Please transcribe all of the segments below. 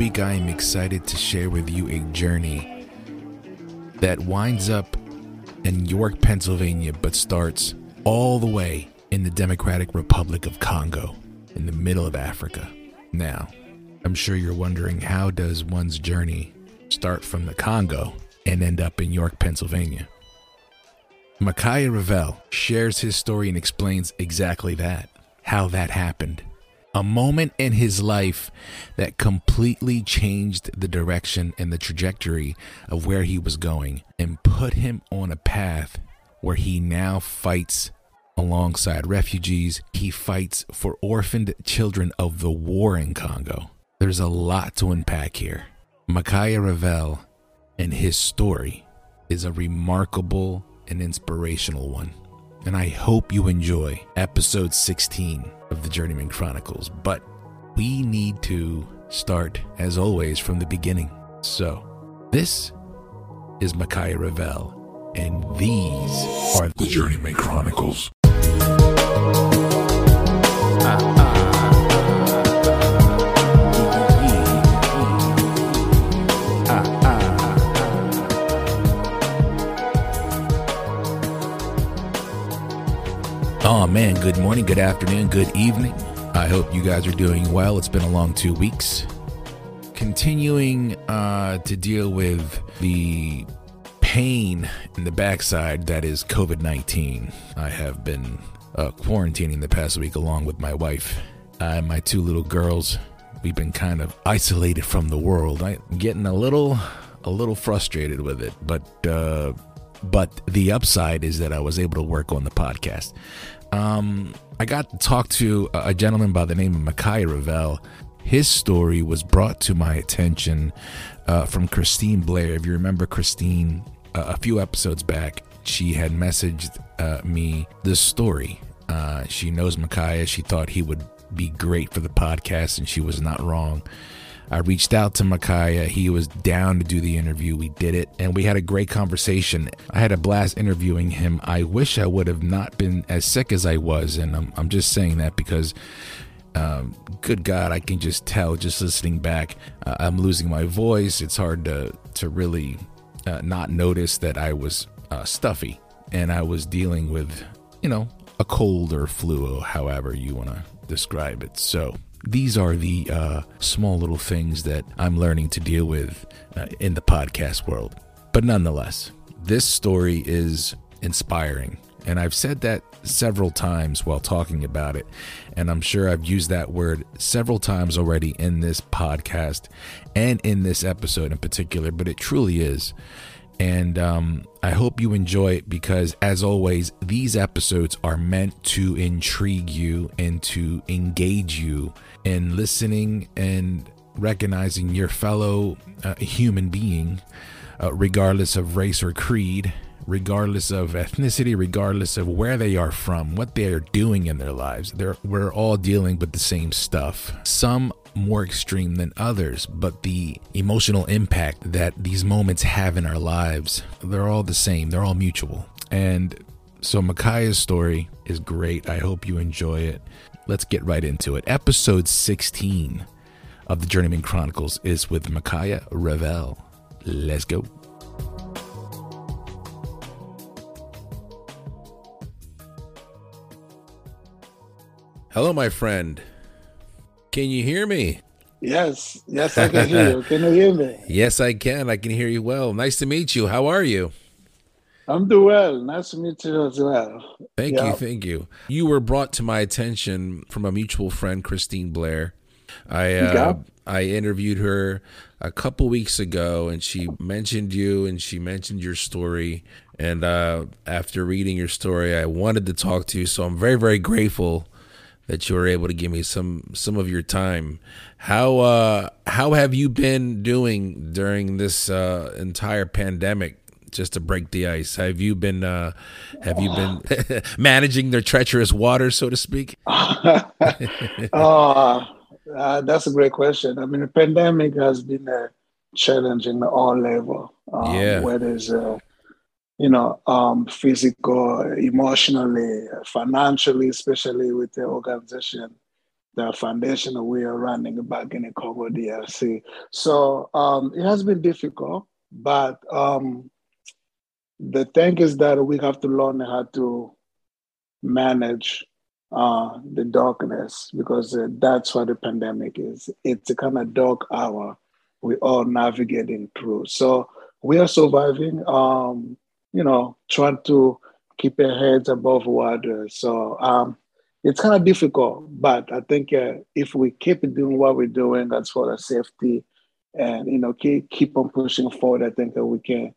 Week, I am excited to share with you a journey that winds up in York, Pennsylvania, but starts all the way in the Democratic Republic of Congo, in the middle of Africa. Now, I'm sure you're wondering how does one's journey start from the Congo and end up in York, Pennsylvania? Makaya Revell shares his story and explains exactly that, how that happened. A moment in his life that completely changed the direction and the trajectory of where he was going and put him on a path where he now fights alongside refugees. He fights for orphaned children of the war in Congo. There's a lot to unpack here. Makaya Revell and his story is a remarkable and inspirational one. And I hope you enjoy episode 16 of the Journeyman Chronicles. But we need to start, as always, from the beginning. So, this is Makaya Revell, and these are the Journeyman Chronicles. Oh man, good morning, good afternoon, good evening. I hope you guys are doing well. It's been a long two weeks. Continuing uh, to deal with the pain in the backside that is COVID 19. I have been uh, quarantining the past week along with my wife and my two little girls. We've been kind of isolated from the world. I'm getting a little, a little frustrated with it, but uh, but the upside is that I was able to work on the podcast. Um, I got to talk to a gentleman by the name of Makaya Revell. His story was brought to my attention uh, from Christine Blair. If you remember Christine, uh, a few episodes back, she had messaged uh, me this story. Uh, she knows Makaya. She thought he would be great for the podcast, and she was not wrong. I reached out to Makaya. He was down to do the interview. We did it and we had a great conversation. I had a blast interviewing him. I wish I would have not been as sick as I was. And I'm, I'm just saying that because, um, good God, I can just tell just listening back, uh, I'm losing my voice. It's hard to, to really uh, not notice that I was uh, stuffy and I was dealing with, you know, a cold or flu, however you want to describe it. So, these are the uh, small little things that I'm learning to deal with uh, in the podcast world. But nonetheless, this story is inspiring. And I've said that several times while talking about it. And I'm sure I've used that word several times already in this podcast and in this episode in particular, but it truly is. And um, I hope you enjoy it because, as always, these episodes are meant to intrigue you and to engage you in listening and recognizing your fellow uh, human being, uh, regardless of race or creed, regardless of ethnicity, regardless of where they are from, what they are doing in their lives. They're, we're all dealing with the same stuff. Some more extreme than others, but the emotional impact that these moments have in our lives, they're all the same. They're all mutual. And so Makaya's story is great. I hope you enjoy it. Let's get right into it. Episode 16 of the Journeyman Chronicles is with Makaya Revell. Let's go. Hello, my friend. Can you hear me? Yes, yes, I can hear you. Can you hear me? Yes, I can. I can hear you well. Nice to meet you. How are you? I'm doing well. Nice to meet you as well. Thank you. Thank you. You were brought to my attention from a mutual friend, Christine Blair. I uh, I interviewed her a couple weeks ago, and she mentioned you, and she mentioned your story. And uh, after reading your story, I wanted to talk to you. So I'm very, very grateful that you were able to give me some some of your time. How uh, how have you been doing during this uh, entire pandemic? Just to break the ice, have you been uh, have you been managing the treacherous waters, so to speak? uh, uh, that's a great question. I mean, the pandemic has been a challenge in all level. Um, yeah. Whether it's uh, you know, um, physical, emotionally, financially, especially with the organization. the foundation we are running back in the Congo DRC. So um, it has been difficult, but um, the thing is that we have to learn how to manage uh, the darkness because uh, that's what the pandemic is. It's a kind of dark hour we're all navigating through. So we are surviving, um, you know, trying to keep our heads above water. So um, it's kind of difficult, but I think uh, if we keep doing what we're doing, that's for the safety, and you know, keep keep on pushing forward. I think that we can,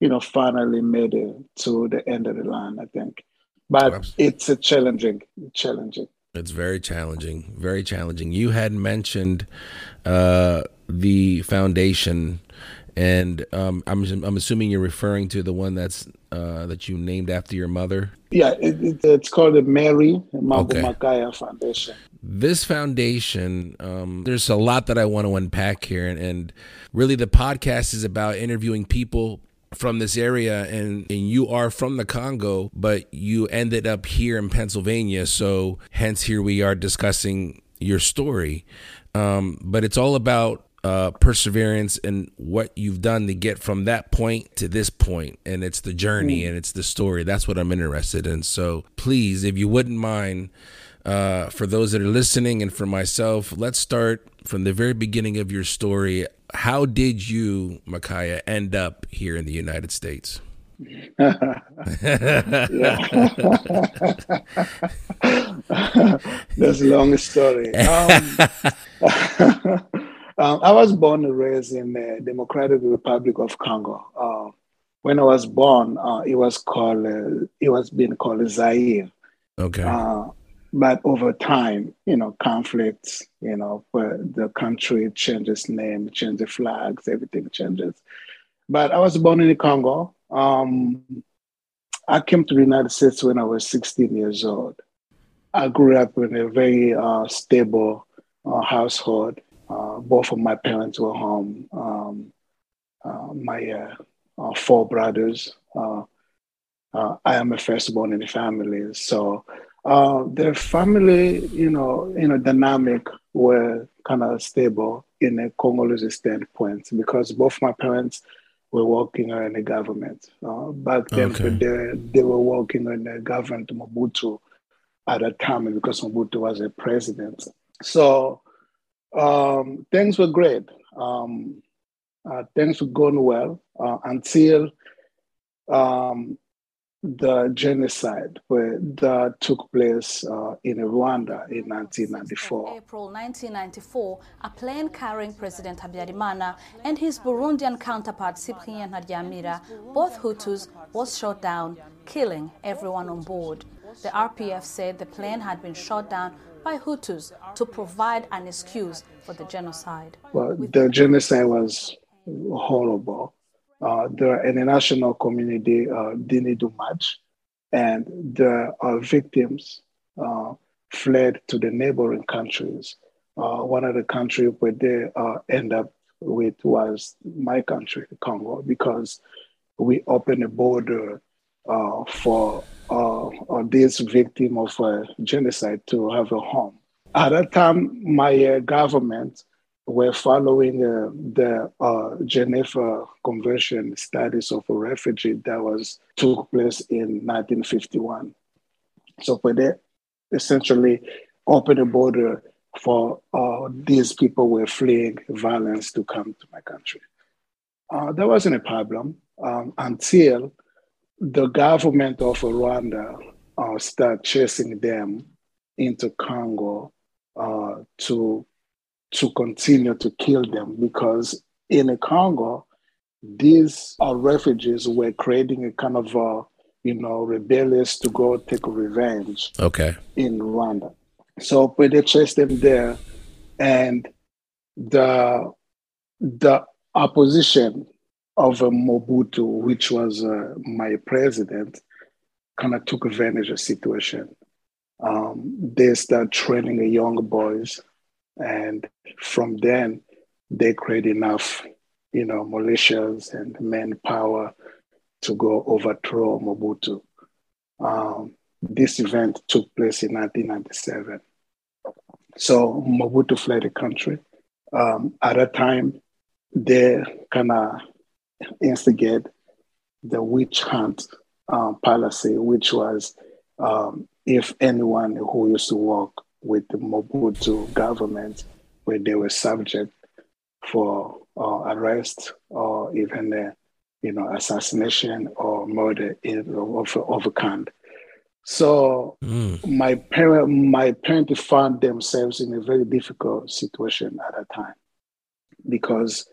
you know, finally made it to the end of the line. I think but it's a challenging, challenging. It's very challenging, very challenging. You had mentioned uh, the foundation, and um, I'm I'm assuming you're referring to the one that's uh, that you named after your mother. Yeah, it, it, it's called the Marie Mumba okay. Makaya Foundation. This foundation, um, there's a lot that I want to unpack here, and, and really the podcast is about interviewing people from this area and, and you are from the Congo, but you ended up here in Pennsylvania. So hence here we are discussing your story. Um, but it's all about uh, perseverance and what you've done to get from that point to this point and it's the journey mm. and it's the story that's what i'm interested in so please if you wouldn't mind uh, for those that are listening and for myself let's start from the very beginning of your story how did you, Makaya, end up here in the United States? That's a long story. Um, um, I was born and raised in the Democratic Republic of Congo. Uh, when I was born, uh, it was called uh, it was being called Zaire. Okay. Uh, but over time, you know, conflicts, you know, the country changes name, changes flags, everything changes. But I was born in the Congo. Um, I came to the United States when I was 16 years old. I grew up in a very uh, stable uh, household. Uh, both of my parents were home. Um, uh, my uh, four brothers. Uh, I am a firstborn in the family, so uh, their family, you know, you know, dynamic were kind of stable in a Congolese standpoint because both my parents were working in the government. Uh, back then, okay. they, they were working in the government Mobutu at that time because Mobutu was a president. So um, things were great. Um, uh, things were going well uh, until um, the genocide that took place uh, in Rwanda in 1994. April 1994, a plane carrying President Habyarimana and his Burundian counterpart Cyprien Ntaryamira, both Hutus, was shot down, killing everyone on board. The RPF said the plane had been shot down by Hutus to provide an excuse for the genocide. Well, the genocide was horrible uh, the international community uh, didn't do much, and the uh, victims uh, fled to the neighboring countries. Uh, one of the countries where they end up with was my country, Congo, because we opened a border for this victim of genocide to have a home. At that time, my government were following uh, the uh, Geneva Convention status of a refugee that was took place in 1951. So for that, essentially open the border for uh, these people were fleeing violence to come to my country. Uh, that wasn't a problem um, until the government of Rwanda uh, started chasing them into Congo uh, to to continue to kill them because in the Congo, these uh, refugees were creating a kind of, uh, you know, rebellious to go take revenge. Okay. In Rwanda, so when they chased them there, and the the opposition of uh, Mobutu, which was uh, my president, kind of took advantage of the situation. Um, they start training the young boys and from then, they create enough, you know, militias and manpower to go overthrow Mobutu. Um, this event took place in 1997. So Mobutu fled the country. Um, at that time, they kind of instigate the witch hunt um, policy, which was um, if anyone who used to work with the Mobutu government, where they were subject for uh, arrest or even uh, you know assassination or murder of, of a kind. So mm. my parent my parents found themselves in a very difficult situation at that time because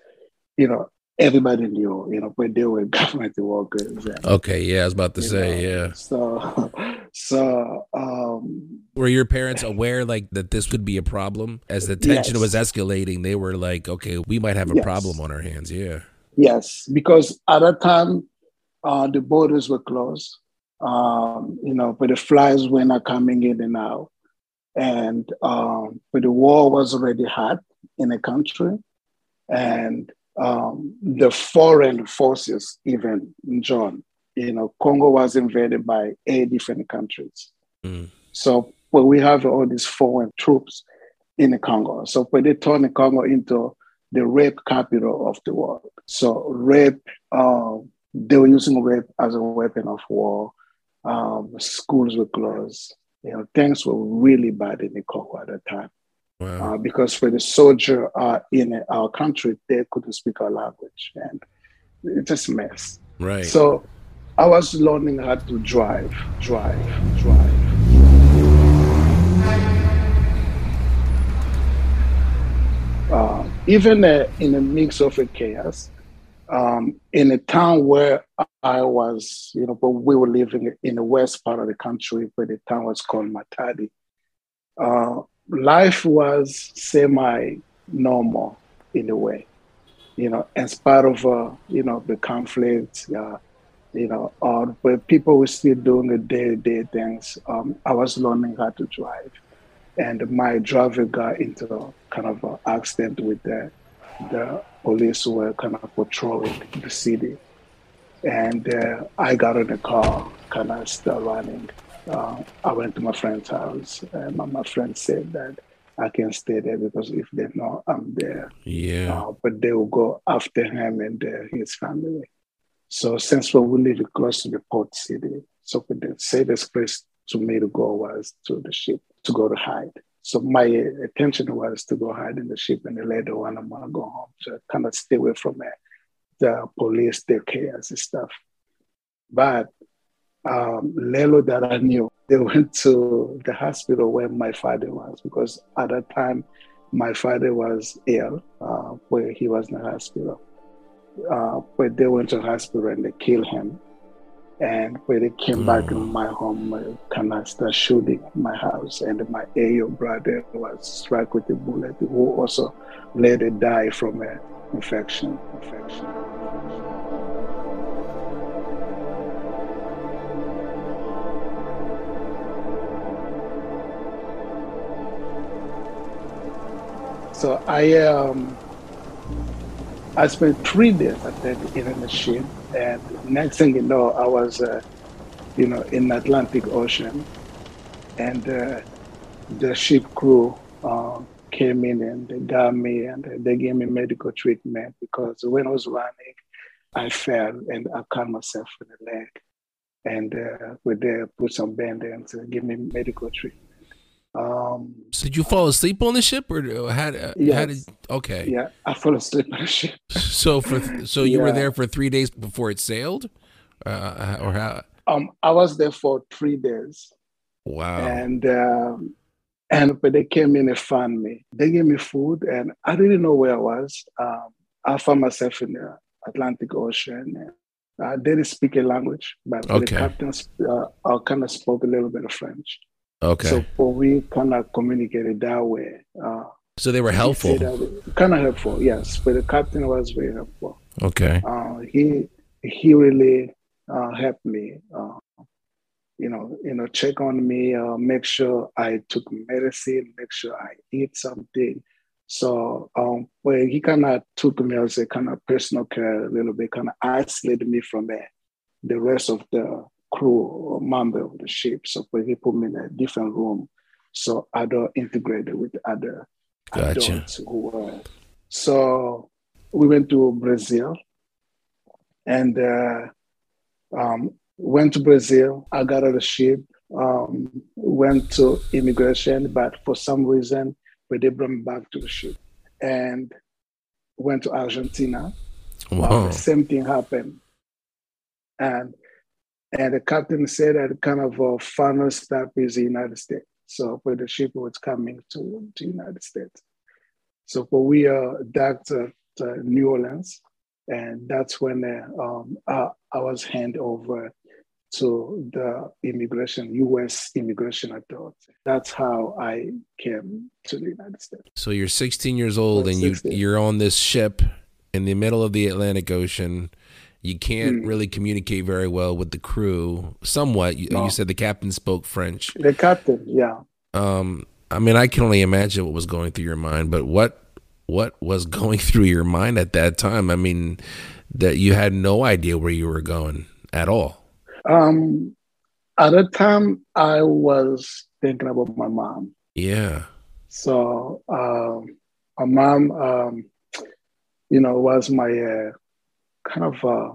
you know everybody knew you know when they were government workers. And, okay, yeah, I was about to say, know, yeah. So so um were your parents aware like that this could be a problem as the tension yes. was escalating? They were like, okay, we might have a yes. problem on our hands. Yeah. Yes, because at that time uh, the borders were closed um, you know, but the flies were not coming in and out. And um, but the war was already hot in the country, and um, the foreign forces even joined. You know, Congo was invaded by eight different countries. Mm. So when we have all these foreign troops in the Congo, so when they turn the Congo into the rape capital of the world. So rape, uh, they were using rape as a weapon of war um, schools were closed. You know, things were really bad in the Congo at that time. Wow. Uh, because for the soldier uh, in our country, they couldn't speak our language, and it's just a mess. Right. So I was learning how to drive, drive, drive. Uh, even uh, in a mix of a chaos, um, in a town where I was, you know, but we were living in the west part of the country, where the town was called Matadi. Uh, life was semi-normal in a way, you know, in spite of, uh, you know, the conflict, uh, you know, uh, but people were still doing the day-to-day things. Um, I was learning how to drive, and my driver got into kind of an accident with the, the police who were kind of patrolling the city. And uh, I got in the car, kind of still running. Uh, I went to my friend's house, and my, my friend said that I can stay there because if they know I'm there, yeah. Uh, but they will go after him and uh, his family. So since we live close to the port city, so the safest place to me to go was to the ship to go to hide. So my intention was to go hide in the ship, and later on I'm gonna go home to kind of stay away from it, the police, the chaos and stuff. But um, Lelo that I knew, they went to the hospital where my father was because at that time my father was ill, uh, where he was in the hospital. Uh, but they went to hospital and they killed him. And when they came mm. back in my home, uh, kind started shooting my house. And my AO brother was struck with a bullet, who also later died from an infection. infection. So I um, I spent three days at that in a machine and next thing you know, I was, uh, you know, in the Atlantic Ocean, and uh, the ship crew uh, came in and they got me and they gave me medical treatment because when I was running, I fell and I cut myself in the leg, and uh, there put some band-aids and give me medical treatment. Um, so did you fall asleep on the ship, or had uh, yes. Okay. Yeah, I fell asleep on the ship. so for so you yeah. were there for three days before it sailed, uh, or how? Um, I was there for three days. Wow. And um, and but they came in and found me. They gave me food, and I didn't know where I was. Um, I found myself in the Atlantic Ocean. I didn't speak a language, but okay. the captain uh, kind of spoke a little bit of French. Okay. So we kind of communicated that way. Uh, so they were helpful. Kind of helpful, yes. But the captain was very helpful. Okay. Uh, he he really uh, helped me. Uh, you know, you know, check on me, uh, make sure I took medicine, make sure I eat something. So, um, well, he kind of took me as a kind of personal care a little bit, kind of isolated me from the, the rest of the crew or member of the ship. So he put me in a different room So I don't integrate with other Gotcha. adults who were. So we went to Brazil and uh, um, went to Brazil. I got on the ship, um, went to immigration, but for some reason, but they brought me back to the ship and went to Argentina. Uh, Wow. the same thing happened. And and the captain said that kind of a final stop is the United States. So where the ship was coming to the United States. So for we uh, docked at to New Orleans, and that's when uh, um, I, I was handed over to the immigration, U.S. immigration authority. That's how I came to the United States. So you're 16 years old and you you're on this ship in the middle of the Atlantic Ocean. You can't Hmm. really communicate very well with the crew. Somewhat. You, No. you said the captain spoke French. The captain, yeah. Um, I mean, I can only imagine what was going through your mind, but what what was going through your mind at that time? I mean, that you had no idea where you were going at all. Um, at the time, I was thinking about my mom. Yeah. So um, my mom, um, you know, was my uh, kind of, uh,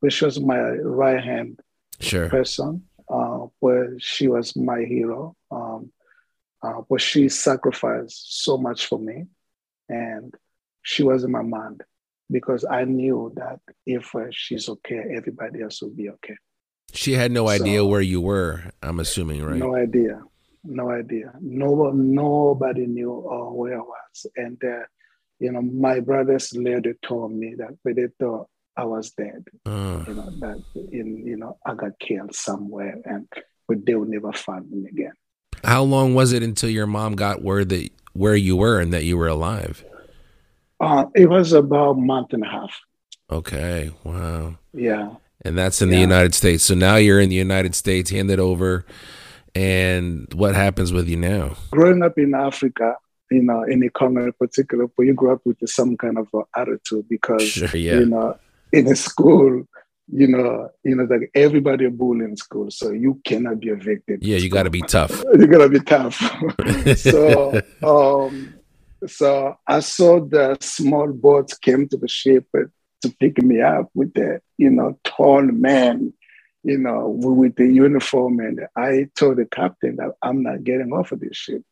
which was my right hand Sure. person, uh, where she was my hero. Um, uh, but she sacrificed so much for me, and she was in my mind because I knew that if uh, she's okay, everybody else will be okay. She had no idea So- where you were. I'm assuming, right? No idea. No idea. No, nobody knew uh, where I was. And, uh, you know, my brothers later told me that they thought I was dead, Uh, you know, that, in, you know, I got killed somewhere and but they will never find me again. how long was it until your mom got word that where you were and that you were alive? Uh, it was about a month and a half. Okay. Wow. Yeah. And that's in the United States. So now you're in the United States, handed over. And what happens with you now? Growing up in Africa, you know, in the Congo in particular, but you grew up with some kind of attitude because Sure, yeah. you know, in a school, you know, you know, like everybody a bull in school, so you cannot be a victim. Yeah, you got to be tough. You gotta be tough. so, um, so I saw the small boats came to the ship to pick me up with the, you know, tall man, you know, with the uniform, and I told the captain that I'm not getting off of this ship.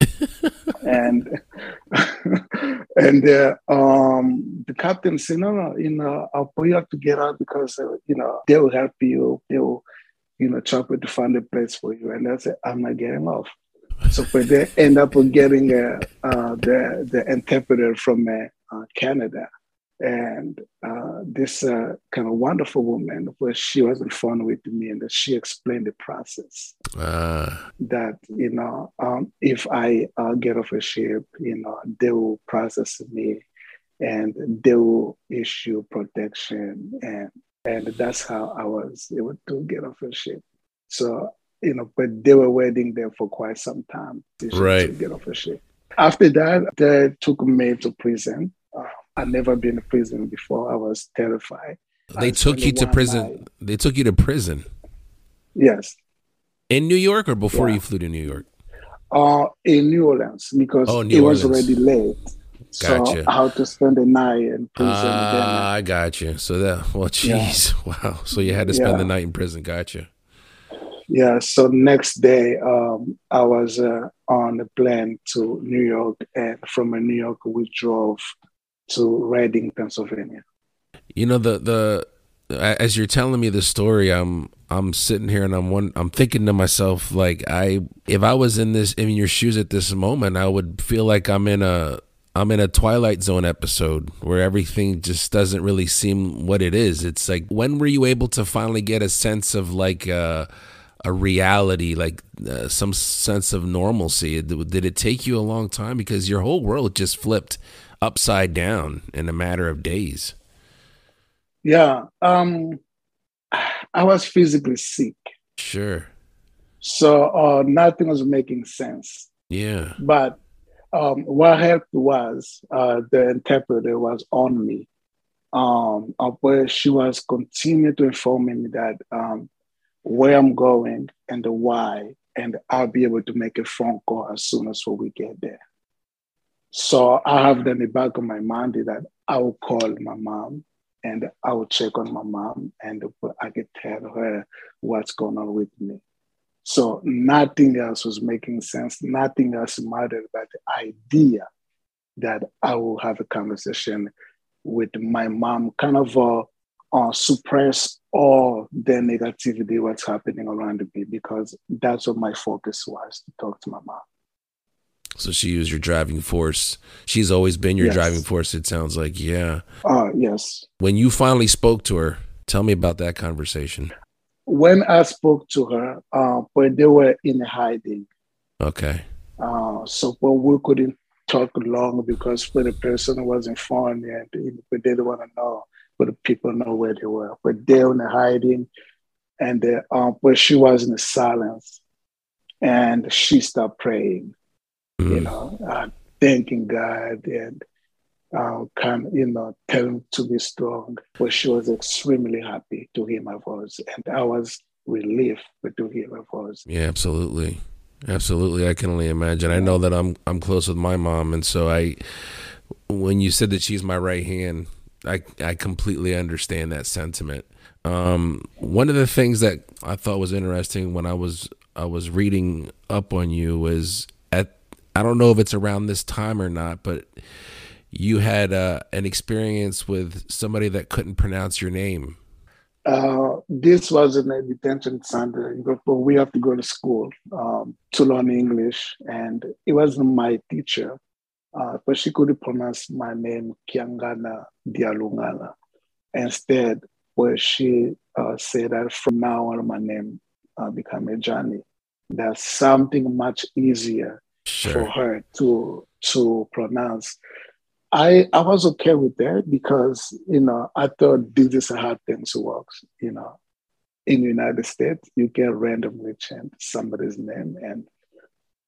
and and uh, um, the captain said, "No, no, you know, I'll put you up to get out because uh, you know they will help you. They will, you know, try to find a place for you." And I said, "I'm not getting off." So, but they end up getting uh, uh, the the interpreter from uh, uh, Canada, and uh, this uh, kind of wonderful woman, where she was on phone with me, and she explained the process Uh, that you know um, if I uh, get off a ship, you know they will process me, and they will issue protection, and and that's how I was able to get off a ship. So you know, but they were waiting there for quite some time to, Right. to get off a ship. After that, they took me to prison. Uh, I'd never been in prison before. I was terrified. they I took you to prison. night- They took you to prison Yes, in New York or before Yeah. you flew to New York? uh, in New Orleans because Oh, New it was already late. Gotcha. So how to spend the night in prison. Ah, I got you. So that well, Yeah. jeez, wow. So you had to spend Yeah. the night in prison. Gotcha. yeah. So next day, um, I was uh, on a plane to New York, and from uh, New York we drove to Reading, Pennsylvania. You know the the as you're telling me the story, I'm I'm sitting here and I'm one I'm thinking to myself like I if I was in this in your shoes at this moment, I would feel like I'm in a I'm in a Twilight Zone episode where everything just doesn't really seem what it is. It's like when were you able to finally get a sense of like uh, a reality, like uh, some sense of normalcy? Did did it take you a long time because your whole world just flipped upside down in a matter of days? Yeah, um, I was physically sick, Sure. so uh, nothing was making sense. Yeah. But um, what helped was uh, the interpreter was on me, um, of where she was continuing to inform me that um, where I'm going and the why and I'll be able to make a phone call as soon as we get there. So I have in the back of my mind that I will call my mom and I will check on my mom and I can tell her what's going on with me. So nothing else was making sense. Nothing else mattered but the idea that I will have a conversation with my mom, kind of uh, uh, suppress all the negativity what's happening around me because that's what my focus was to talk to my mom. So she was your driving force. She's always been your yes. driving force. It sounds like, yeah. Uh, yes. When you finally spoke to her, tell me about that conversation. When I spoke to her, uh, when they were in hiding. Okay. Uh, so when we couldn't talk long because when the person was in phone and they didn't want to know, but the people know where they were. But they were in hiding, and the, um, but she was in the silence, and she started praying mm. you know, uh, thanking God and uh, kind of, you know, tell him to be strong. But she was extremely happy to hear my voice, and I was relieved to hear my voice. Yeah, absolutely, absolutely. I can only imagine. I know that I'm I'm close with my mom, and so I, when you said that she's my right hand, I I completely understand that sentiment. Um, one of the things that I thought was interesting when I was I was reading up on you was I don't know if it's around this time or not, but you had uh, an experience with somebody that couldn't pronounce your name. Uh, this was in a detention center, we have to go to school um, to learn English, and it wasn't my teacher, uh, but she couldn't pronounce my name, Kiangana Dialungala. Instead, where she uh, said that from now on, my name uh, become a Johnny. That's something much easier sure. for her to to pronounce. I I was okay with that because you know I thought this is how things works. You know, in the United States, you can randomly change somebody's name and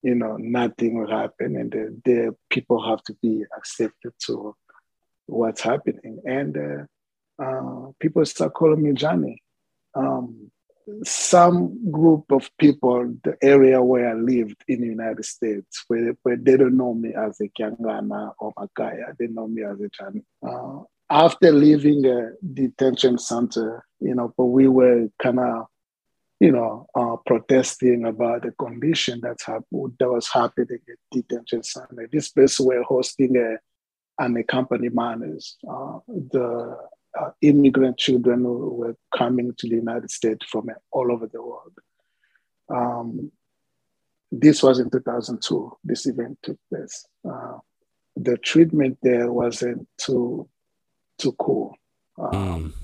you know nothing will happen, and the, the people have to be accepted to what's happening. And uh, uh, people start calling me Johnny. Um, some group of people, the area where I lived in the United States, where, where they don't know me as a Kiangana or Makaya, they know me as a Chani. Uh, after leaving a detention center, you know, but we were kind of, you know, uh, protesting about the condition that's happened, that was happening at detention center. This place were hosting a, an company manners. Uh, the uh, immigrant children who were coming to the United States from all over the world. Um, this was in 2002, this event took place. Uh, the treatment there wasn't too, too cool. Um,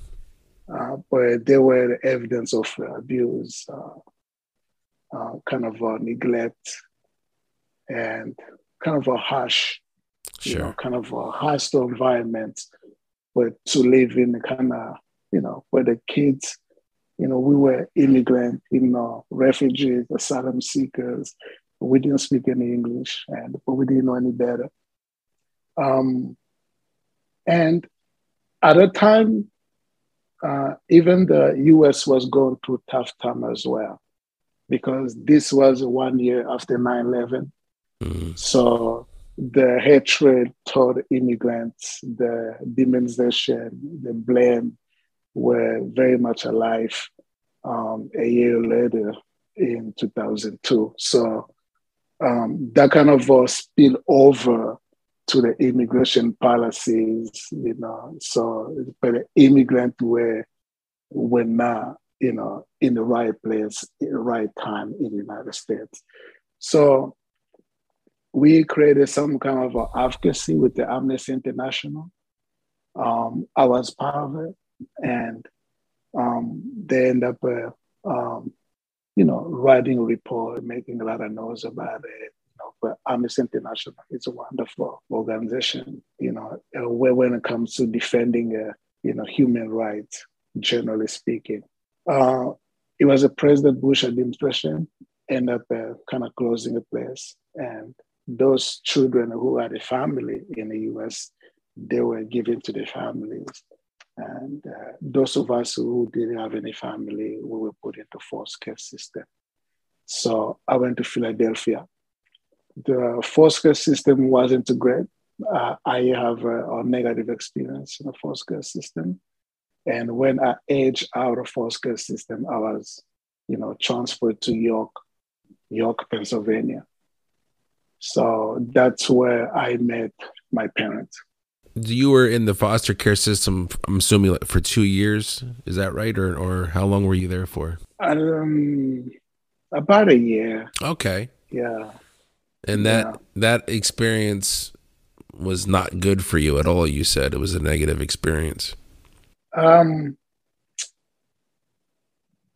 mm. uh, but there were evidence of abuse, uh, uh, kind of neglect, and kind of a harsh, sure. you know, kind of a hostile environment but to live in the kind of, you know, where the kids, you know, we were immigrant, you know, refugees, asylum seekers. We didn't speak any English, and but we didn't know any better. Um, and at the time, uh, even the U.S. was going through tough time as well, because this was one year after 9/11. Mm-hmm. So the hatred toward immigrants, the demonization, the blame were very much alive um, a year later in 2002. So um, that kind of uh, spill over to the immigration policies, you know. So, but the immigrant were were not, you know, in the right place, in the right time in the United States. So we created some kind of advocacy with the Amnesty International. Um, I was part of it, and um, they end up, uh, um, you know, writing a report, making a lot of noise about it. You know, but Amnesty International is a wonderful organization. You know, uh, when it comes to defending, uh, you know, human rights, generally speaking. Uh, it was a President Bush administration, end up uh, kind of closing the place, and those children who had a family in the US, they were given to the families. And uh, those of us who didn't have any family, we were put into foster care system. So I went to Philadelphia. The foster care system wasn't great. Uh, I have a, a, negative experience in the foster care system. And when I aged out of foster care system, I was, you know, transferred to York, York, Pennsylvania. So that's where I met my parents. You were in the foster care system, I'm assuming, for two years. Is that right? Or, or how long were you there for? Um, about a year. Okay. Yeah. And that yeah. that experience was not good for you at all. You said it was a negative experience. Um,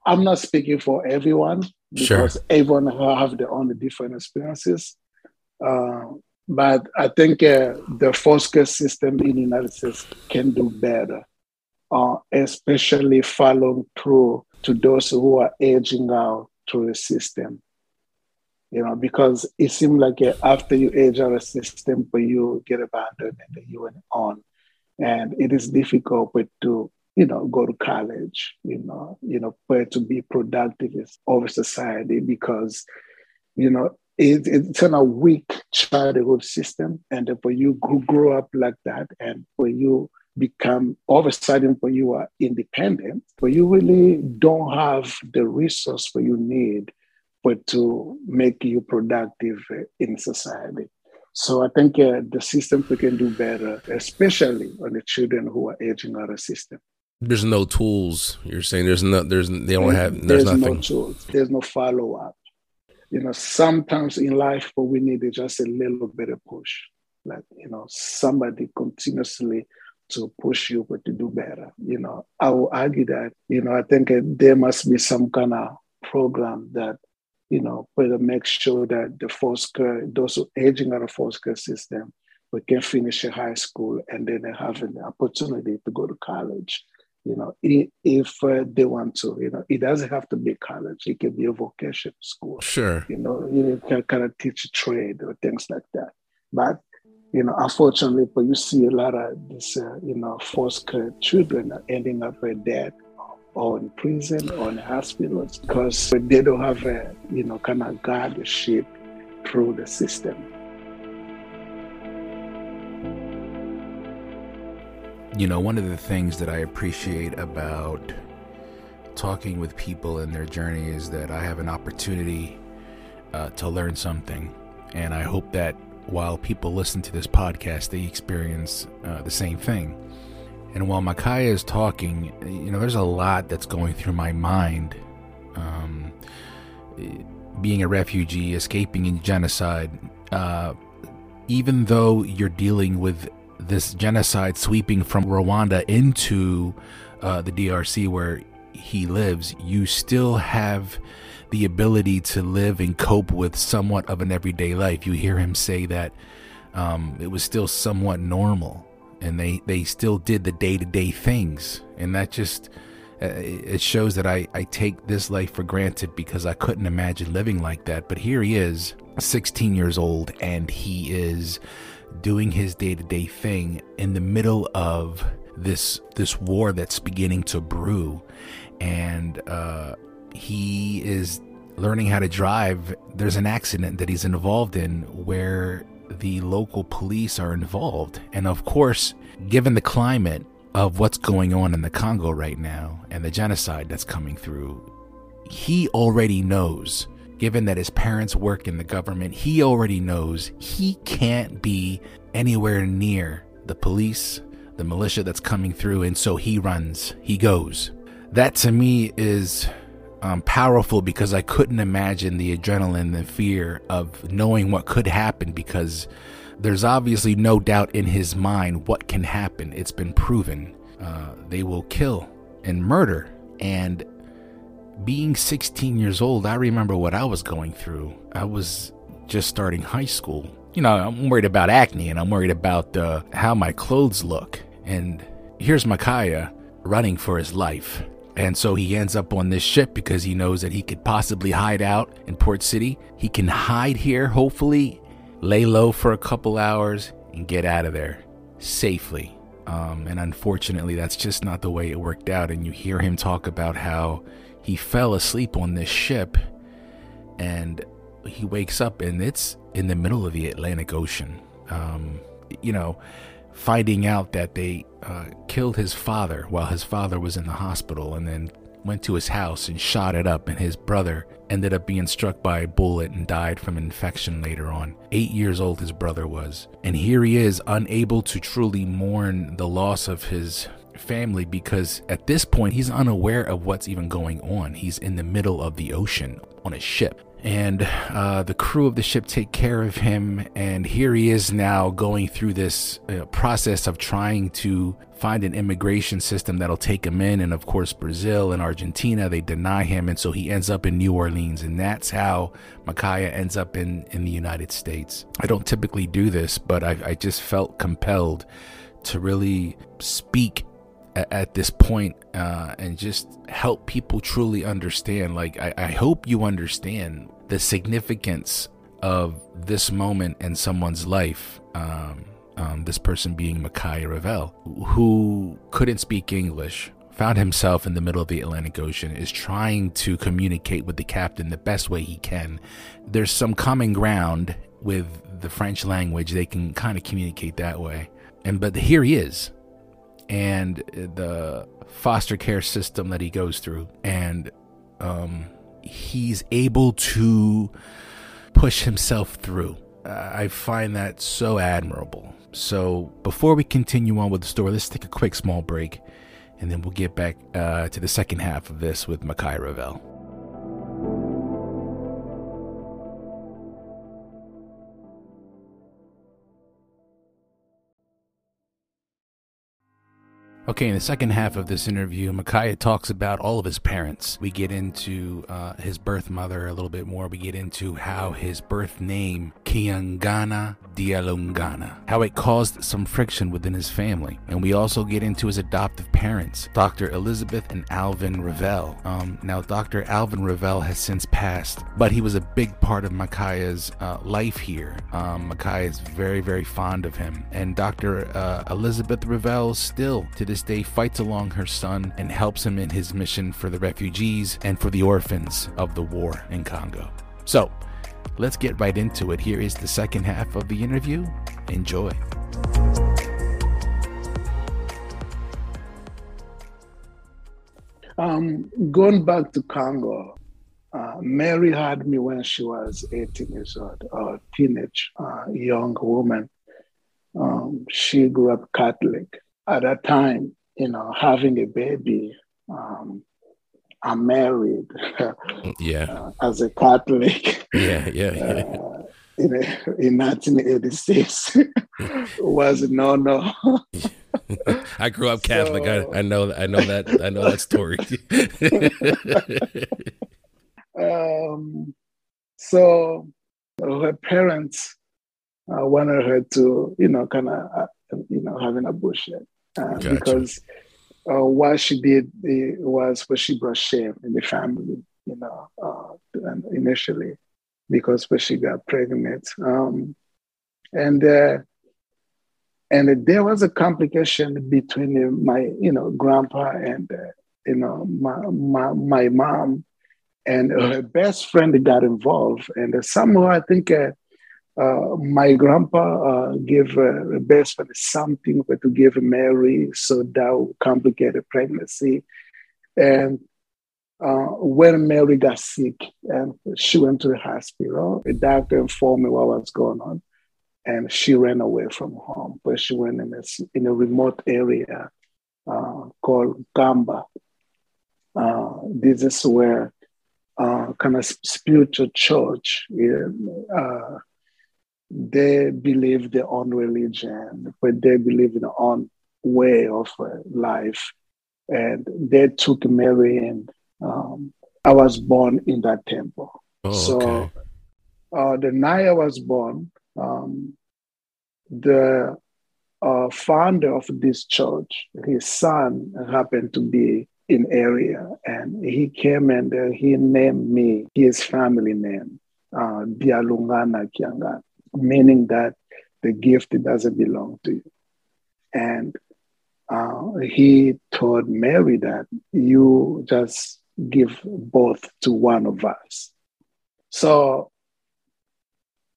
I'm not speaking for everyone because sure. everyone have their own different experiences. Uh, but I think uh, the foster system in the United States can do better, uh, especially following through to those who are aging out through the system. You know, because it seems like after you age out of the system, but you get abandoned and you went on, and it is difficult but to you know go to college. You know, you know, but to be productive over society because you know it, it's in a weak childhood system. And when you who grow up like that, and when you become all of a sudden when you are independent, but you really don't have the resource that you need but to make you productive in society. So I think uh, the system we can do better, especially on the children who are aging out of system. There's no tools. You're saying there's no, there's they don't have there's, there's nothing. no tools. There's no follow up you know, sometimes in life, what we need is just a little bit of push. Like, you know, somebody continuously to push you but to do better. You know, I will argue that, you know, I think there must be some kind of program that, you know, better make sure that the foster, those who aging out of foster system, we can finish a high school and then have an opportunity to go to college you know, if uh, they want to, you know, it doesn't have to be college. It can be a vocation school. Sure. You know, you can kind of teach a trade or things like that. But, you know, unfortunately, but you see a lot of these, uh, you know, foster children ending up dead or in prison or in hospitals because they don't have a, you know, kind of guardianship through the system. You know, one of the things that I appreciate about talking with people in their journey is that I have an opportunity uh, to learn something. And I hope that while people listen to this podcast, they experience uh, the same thing. And while Makaya is talking, you know, there's a lot that's going through my mind. Um, being a refugee, escaping in genocide, uh, even though you're dealing with this genocide sweeping from Rwanda into uh, the DRC where he lives, you still have the ability to live and cope with somewhat of an everyday life. You hear him say that um, it was still somewhat normal, and they they still did the day to day things, and that just uh, it shows that I I take this life for granted because I couldn't imagine living like that. But here he is, 16 years old, and he is doing his day-to-day thing in the middle of this this war that's beginning to brew. And uh, he is learning how to drive. There's an accident that he's involved in where the local police are involved. And of course given the climate of what's going on in the Congo right now and the genocide that's coming through he already knows given that his parents work in the government, he already knows he can't be anywhere near the police, the militia that's coming through, and so he runs, he goes. That to me is um, powerful because I couldn't imagine the adrenaline, the fear of knowing what could happen because there's obviously no doubt in his mind what can happen. It's been proven. Uh, they will kill and murder. And being 16 years old, I remember what I was going through. I was just starting high school. You know, I'm worried about acne and I'm worried about uh, how my clothes look. And here's Makaya running for his life. And so he ends up on this ship because he knows that he could possibly hide out in Port City. He can hide here, hopefully, lay low for a couple hours, and get out of there safely. Um, and unfortunately, that's just not the way it worked out. And you hear him talk about how he fell asleep on this ship and he wakes up and it's in the middle of the Atlantic Ocean. Um, you know, finding out that they uh, killed his father while his father was in the hospital and then went to his house and shot it up, and his brother ended up being struck by a bullet and died from infection later on. Eight years old, his brother was. And here he is, unable to truly mourn the loss of his family because at this point he's unaware of what's even going on. He's in the middle of the ocean on a ship and uh, the crew of the ship take care of him. And here he is now going through this uh, process of trying to find an immigration system that'll take him in. And of course, Brazil and Argentina, they deny him. And so he ends up in New Orleans. And that's how Makaya ends up in, in the United States. I don't typically do this, but I, I just felt compelled to really speak at, this point, uh, and just help people truly understand. Like, I, I hope you understand the significance of this moment in someone's life. Um, um, this person being Makaya Revell, who couldn't speak English, found himself in the middle of the Atlantic Ocean, is trying to communicate with the captain the best way he can. There's some common ground with the French language, they can kind of communicate that way. And but here he is, and the foster care system that he goes through, and um, he's able to push himself through. Uh, I find that so admirable. So, before we continue on with the story, let's take a quick small break and then we'll get back uh, to the second half of this with Makaya Revell. Okay, in the second half of this interview, Makaya talks about all of his parents. We get into uh, his birth mother a little bit more. We get into how his birth name, Kiangana Dialungana, how it caused some friction within his family. And we also get into his adoptive parents, Dr. Elizabeth and Alvin Revell. Um, now, Dr. Alvin Revell has since passed, but he was a big part of Makaya's uh, life here. Um, Makaya is very, very fond of him. And Dr. Uh, Elizabeth Revell still, to this this day fights along her son and helps him in his mission for the refugees and for the orphans of the war in Congo. So, let's get right into it. Here is the second half of the interview. Enjoy. Um, going back to Congo, uh, Mary had me when she was 18 years old, a teenage uh, young woman. Um, she grew up Catholic at that time, you know, having a baby, um, I'm married. yeah. Uh, as a Catholic. Yeah, yeah, yeah. Uh, in, in 1986 was no no. I grew up Catholic. So, I, I know I know that I know that story. um, so her parents uh, wanted her to, you know, kind of, uh, you know, have an abortion uh, gotcha. because uh, what she did was what she brought shame in the family, you know, uh, initially because when she got pregnant. Um, and uh, and there was a complication between my, you know, grandpa and, uh, you know, my, my, my mom and her best friend got involved. And somehow I think uh, uh, my grandpa uh, gave uh, friend something to give Mary, so that complicated pregnancy. And uh, when Mary got sick and she went to the hospital, the doctor informed me what was going on, and she ran away from home. But she went in a, in a remote area uh, called Gamba. Uh, this is where kind of spiritual church. Uh, they believe their own religion, but they believe in their own way of uh, life. And they took Mary and um, I was born in that temple. Oh, so okay. uh, the night I was born, um, the uh, founder of this church, his son happened to be in area and he came and uh, he named me his family name, uh, Dialungana Kiangana meaning that the gift doesn't belong to you. And uh, he told Mary that you just give both to one of us. So,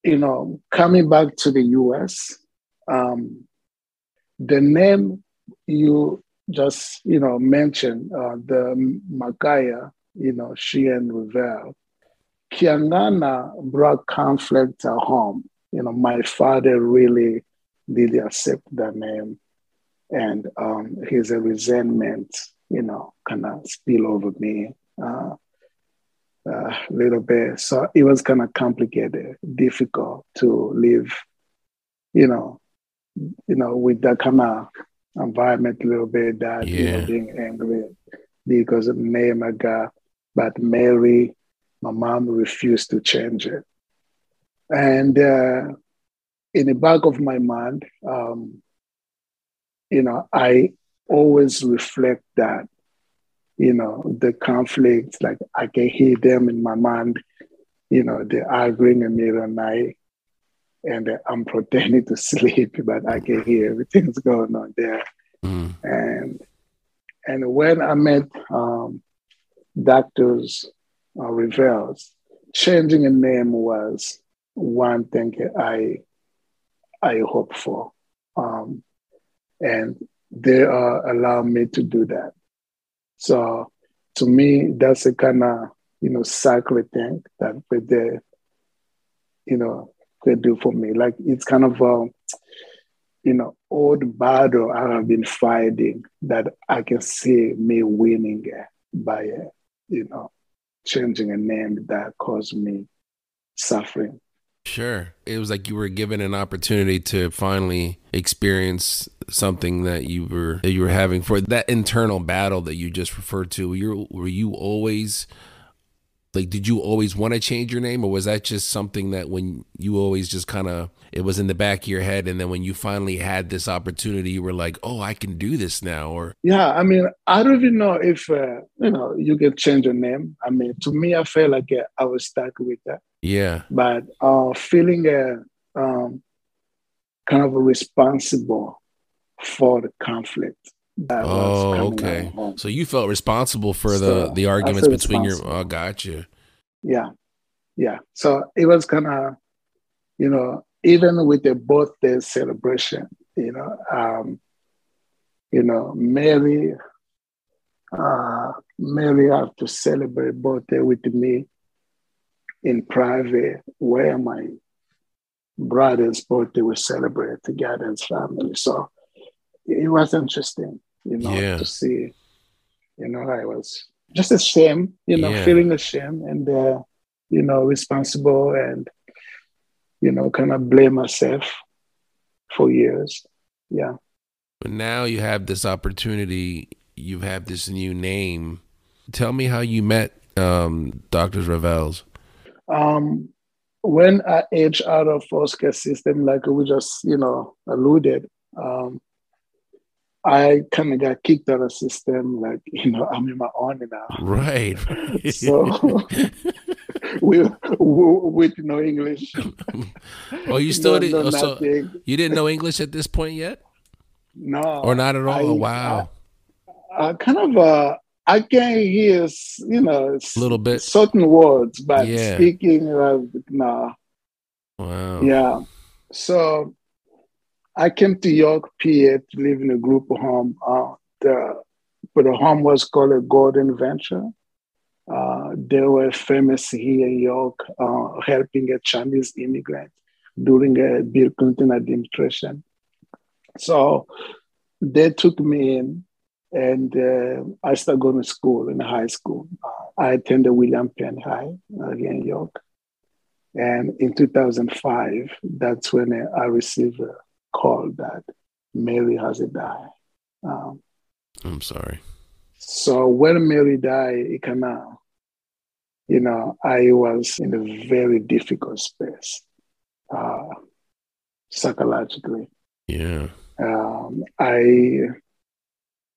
you know, coming back to the US, um, the name you just, you know, mentioned, uh, the Makaya, you know, she and Revell, Kiangana brought conflict at home. You know, my father really did accept that name and um, his resentment, you know, kind of spill over me uh, a little bit. So it was kind of complicated, difficult to live, you know, you know, with that kind of environment a little bit, that yeah. you know, being angry because of name I got. But Mary, my mom refused to change it. And uh, in the back of my mind, um, you know, I always reflect that, you know, the conflicts, like I can hear them in my mind, you know, they're arguing in the middle of the night and I'm pretending to sleep, but I can hear everything's going on there. Mm. And and when I met um, doctors uh, Revells, changing a name was one thing I I hope for. Um, and they uh, allow me to do that. So to me, that's a kind of you know sacred thing that they you know they do for me. Like it's kind of a you know old battle I have been fighting that I can see me winning by you know changing a name that caused me suffering. Sure. It was like you were given an opportunity to finally experience something that you were that you were having for that internal battle that you just referred to. You were you always like did you always want to change your name or was that just something that when you always just kind of it was in the back of your head and then when you finally had this opportunity you were like oh i can do this now or? Yeah i mean i don't even know if uh, you know you can change your name. I mean to me i felt like uh, i was stuck with that. Yeah. But uh feeling uh, um kind of responsible for the conflict oh, okay. So you felt responsible for so the the arguments between your. Oh, gotcha. Yeah, yeah. So it was kind of, you know, even with the birthday celebration, you know, um, you know, Mary, uh, Mary have to celebrate birthday with me in private, where my brother's birthday was celebrated together as family. So it was interesting you know, yeah. to see, you know, I was just ashamed, you know, yeah. feeling ashamed and, uh, you know, responsible and, you know, kind of blame myself for years. Yeah. But now you have this opportunity, you have this new name. Tell me how you met um, Dr. Revells. Um, when I aged out of foster system, like we just, you know, alluded, um, I kind of got kicked out of system. Like, you know, I'm in my own now. Right. so we, with no English. oh, you still no, did, no, so you didn't know English at this point yet? No. Or not at all? I, oh, wow. I, I kind of, uh, I can hear, you know, a little bit certain words, but yeah. speaking, uh, no. Wow. Yeah. So I came to York, PA to live in a group home. Uh, the, but the home was called a Golden Venture. Uh, they were famous here in York, uh, helping a Chinese immigrant during a Bill Clinton administration. So they took me in, and uh, I started going to school in high school. Uh, I attended William Penn High uh, here in York. And in 2005, that's when I received call that Mary has died. Um, I'm sorry. So when Mary died, it kind of, you know, I was in a very difficult space, uh, psychologically. Yeah. Um, I,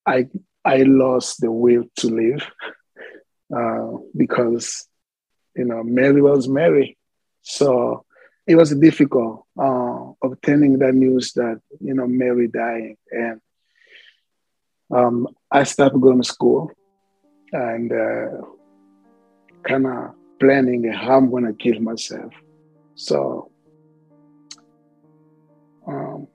I, I lost the will to live uh, because, you know, Mary was Mary. So it was difficult uh, obtaining that news that you know Mary dying, and um, I started going to school and uh, kind of planning how I'm gonna kill myself. So um,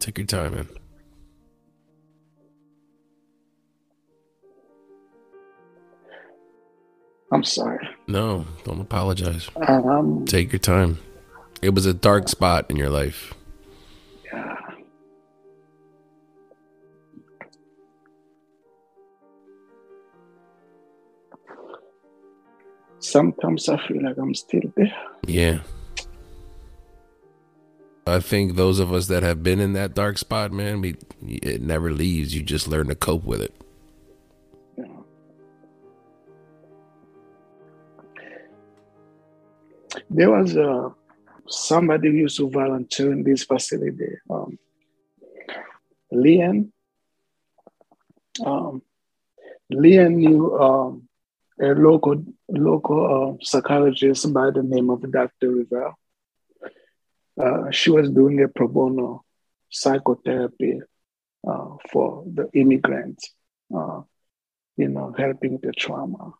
Take your time, man. I'm sorry. No, don't apologize. Um, Take your time. It was a dark spot in your life. yeah. Sometimes I feel like I'm still there. Yeah. I think those of us that have been in that dark spot, man, we it never leaves. You just learn to cope with it. There was uh, somebody who used to volunteer in this facility, um, Leon. Um, knew um, a local local uh, psychologist by the name of Dr. Rivera. Uh, she was doing a pro bono psychotherapy uh, for the immigrants. Uh, you know, helping the trauma.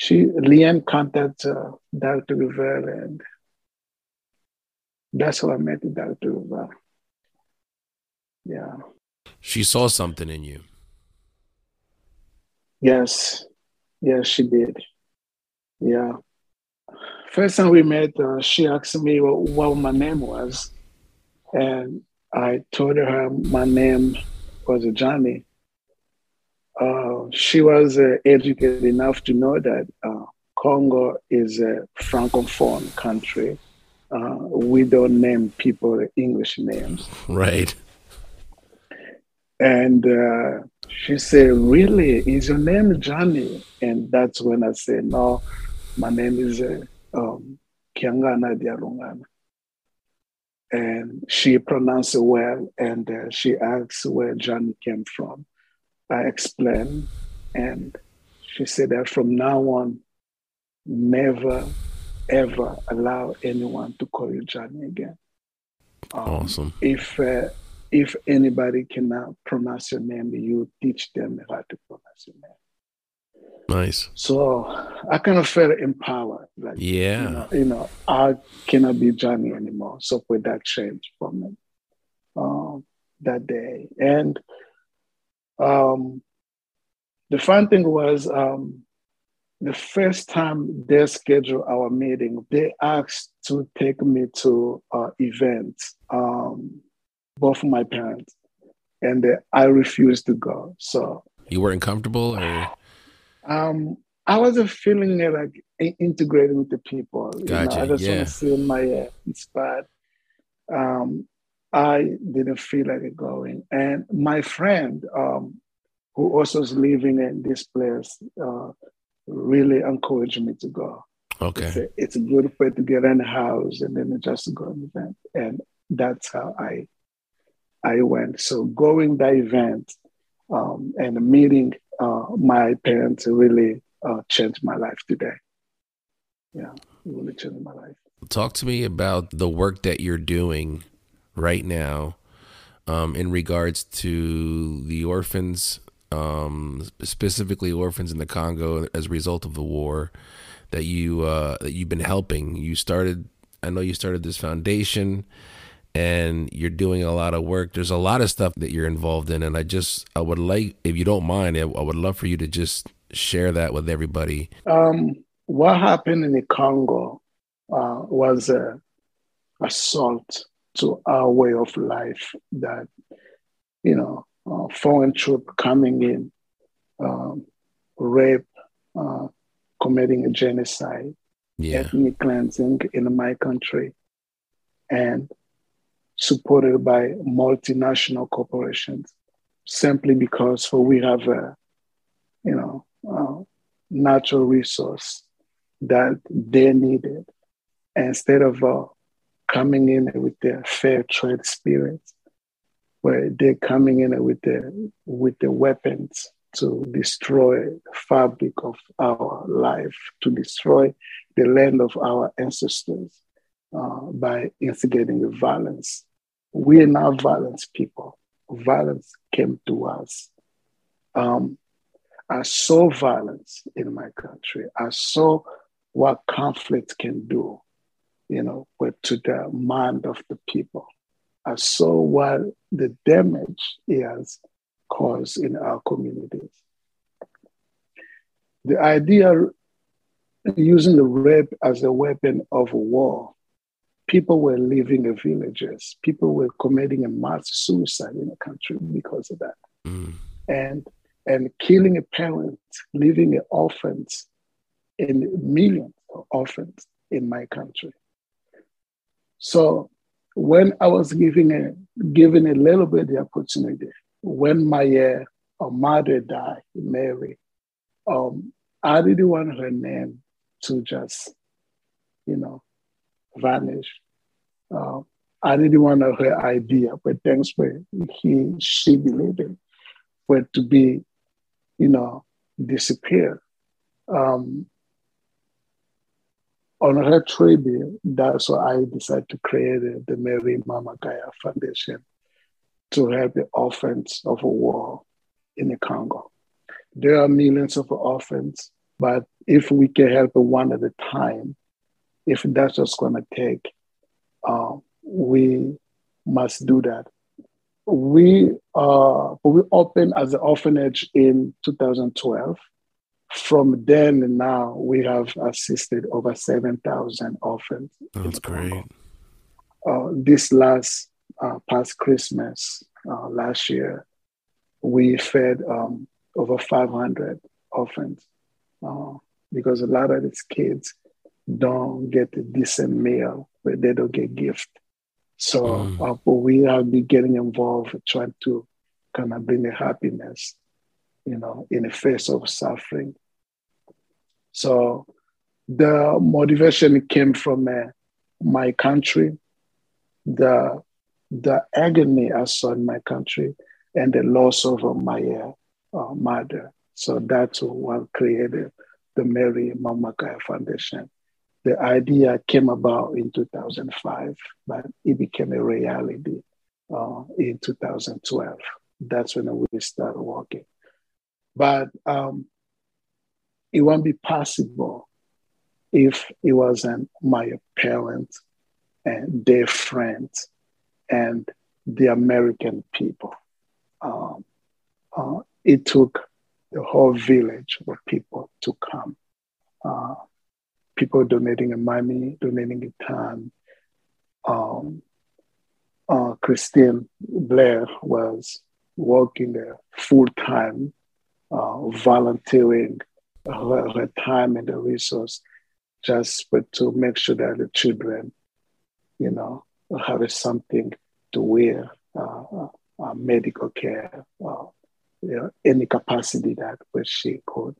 She, Leanne contacted uh, Dr. Rivera, and that's how I met Dr. Rivera. Yeah. She saw something in you. Yes. Yes, she did. Yeah. First time we met, uh, she asked me what, what my name was. And I told her my name was Johnny. Uh, she was uh, educated enough to know that uh, Congo is a francophone country. Uh, we don't name people English names. Right. And uh, she said, Really? Is your name Johnny? And that's when I said, No, my name is uh, um, Kiangana Dialungana. And she pronounced it well, and uh, she asked where Johnny came from. I explained, and she said that from now on, never, ever allow anyone to call you Johnny again. Um, Awesome. If uh, if anybody cannot pronounce your name, you teach them how to pronounce your name. Nice. So I kind of felt empowered. Like, Yeah. you know, you know, I cannot be Johnny anymore. So with that change for me um, that day. And um, the fun thing was um, the first time they scheduled our meeting, they asked to take me to uh, events, um, both my parents, and uh, I refused to go. So You weren't comfortable or um, I wasn't feeling like in- integrated with the people. you know. Gotcha, I just yeah. want to feel my uh, spot. Um, I didn't feel like it going. And my friend, um, who also is living in this place, uh, really encouraged me to go. It's okay. a, it's a good way to get in the house and then just go to an event. And that's how I I went. So going that event um, and meeting uh, my parents really uh, changed my life today. Yeah, it really changed my life. Talk to me about the work that you're doing right now um, in regards to the orphans, um, specifically orphans in the Congo as a result of the war that you uh, that you've been helping. You started, I know you started this foundation, and you're doing a lot of work. There's a lot of stuff that you're involved in, and I just I would like, if you don't mind, I, I would love for you to just share that with everybody. Um, what happened in the Congo uh, was a assault to our way of life that, you know, uh, foreign troop coming in, um, rape, uh, committing a genocide, Yeah, ethnic cleansing in my country, and supported by multinational corporations simply because for we have a, you know, uh, natural resource that they needed. Instead of uh, coming in with their fair trade spirit, where they're coming in with the with the weapons to destroy the fabric of our life, to destroy the land of our ancestors. uh, by instigating violence. We are not violence people. Violence came to us. Um, I saw violence in my country. I saw what conflict can do, you know, with, to the mind of the people. I saw what the damage it has caused in our communities. The idea using the rape as a weapon of war, people were leaving the villages. People were committing a mass suicide in the country because of that. Mm. And and killing a parent, leaving an orphans in millions of orphans in my country. So when I was giving a given a little bit the opportunity, when my uh, mother died, Mary, um, I didn't want her name to just, you know, vanish. Uh, I didn't want her idea, but thanks for he she believed in, for to be, you know, disappear. Um, on her tribute, that's why I decided to create the Mary Mumba Makaya Foundation to help the orphans of war in the Congo. There are millions of orphans, but if we can help one at a time, if that's what's going to take, uh, we must do that. We uh, we opened as an orphanage in 2012 from then and now, we have assisted over 7,000 orphans. That's great. Uh, this last uh, past Christmas, uh, last year, we fed um, over 500 orphans uh, because a lot of these kids don't get a decent meal, but they don't get gift. So mm. Uh, we have been getting involved trying to kind of bring the happiness you know, in the face of suffering. So the motivation came from uh, my country, the the agony I saw in my country, and the loss of my uh, uh, mother. So that's what created the Mary Mumba Makaya Foundation. The idea came about in 2005, but it became a reality uh, in 2012. That's when we started working. But um, it won't be possible if it wasn't my parents and their friends and the American people. Um, uh, it took the whole village of people to come. Uh, people donating money, donating time. Um, uh, Christine Blair was working there full time, uh, volunteering her, her time and the resource just but to make sure that the children, you know, have something to wear, uh, uh, medical care, uh, you know, any capacity that where she could,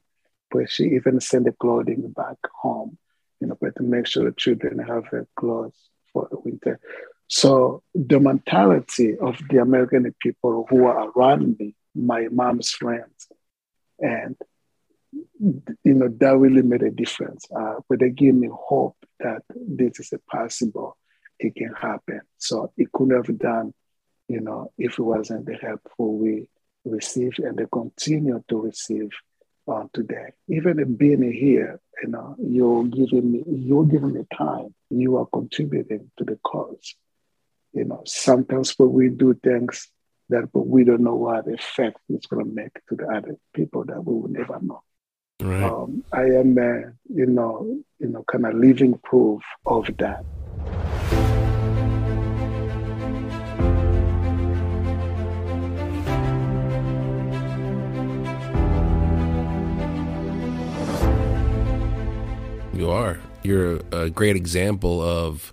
where she even send the clothing back home, you know, but to make sure the children have clothes for the winter. So the mentality of the American people who are around me, my mom's friends, and you know, that really made a difference. Uh, but they gave me hope that this is a possible, it can happen. So it could have done, you know, if it wasn't the help we received and they continue to receive on uh, today. Even being here, you know, you're giving me, you're giving me time. You are contributing to the cause. You know, sometimes when we do things that but we don't know what effect it's going to make to the other people that we will never know. Right. Um, I am, uh, you know, you know, kind of living proof of that. You are. You're a great example of